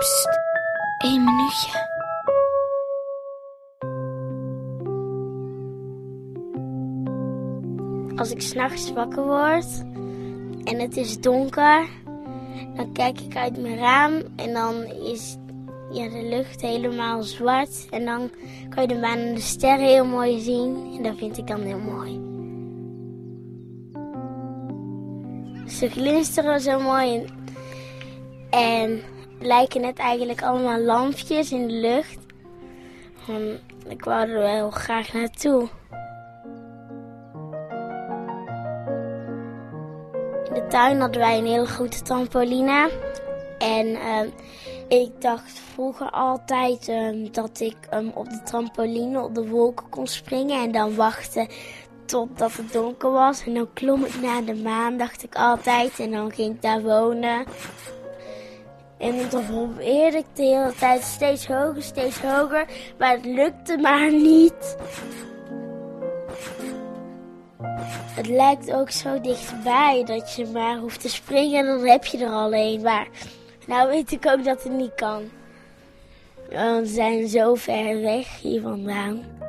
Psst, één minuutje. Als ik s'nachts wakker word en het is donker, dan kijk ik uit mijn raam en dan is ja, de lucht helemaal zwart. En dan kan je de maan en de sterren heel mooi zien. En dat vind ik dan heel mooi. Ze glinsteren zo mooi en lijken net eigenlijk allemaal lampjes in de lucht. En ik wou er wel graag naartoe. In de tuin hadden wij een hele grote trampoline. En uh, ik dacht vroeger altijd uh, dat ik um, op de trampoline op de wolken kon springen en dan wachten totdat het donker was. En dan klom ik naar de maan, dacht ik altijd. En dan ging ik daar wonen. En dan probeerde ik de hele tijd steeds hoger, steeds hoger. Maar het lukte maar niet. Het lijkt ook zo dichtbij dat je maar hoeft te springen en dan heb je er al een. Maar nou weet ik ook dat het niet kan. We zijn zo ver weg hier vandaan.